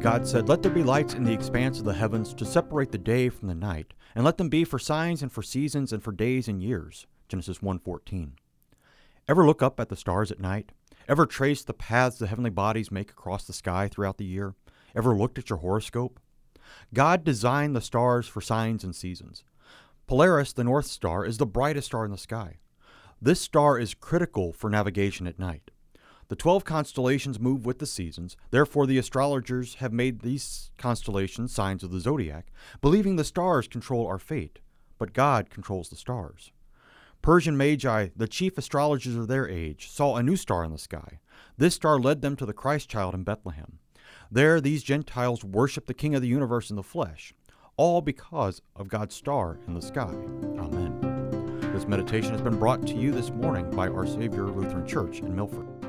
God said, Let there be lights in the expanse of the heavens to separate the day from the night, and let them be for signs and for seasons and for days and years. Genesis 1:14. Ever look up at the stars at night? Ever trace the paths the heavenly bodies make across the sky throughout the year? Ever looked at your horoscope? God designed the stars for signs and seasons. Polaris, the North Star, is the brightest star in the sky. This star is critical for navigation at night. The 12 constellations move with the seasons, therefore, the astrologers have made these constellations signs of the zodiac, believing the stars control our fate. But God controls the stars. Persian Magi, the chief astrologers of their age, saw a new star in the sky. This star led them to the Christ child in Bethlehem. There, these Gentiles worshiped the King of the universe in the flesh, all because of God's star in the sky. Amen. This meditation has been brought to you this morning by Our Savior Lutheran Church in Milford.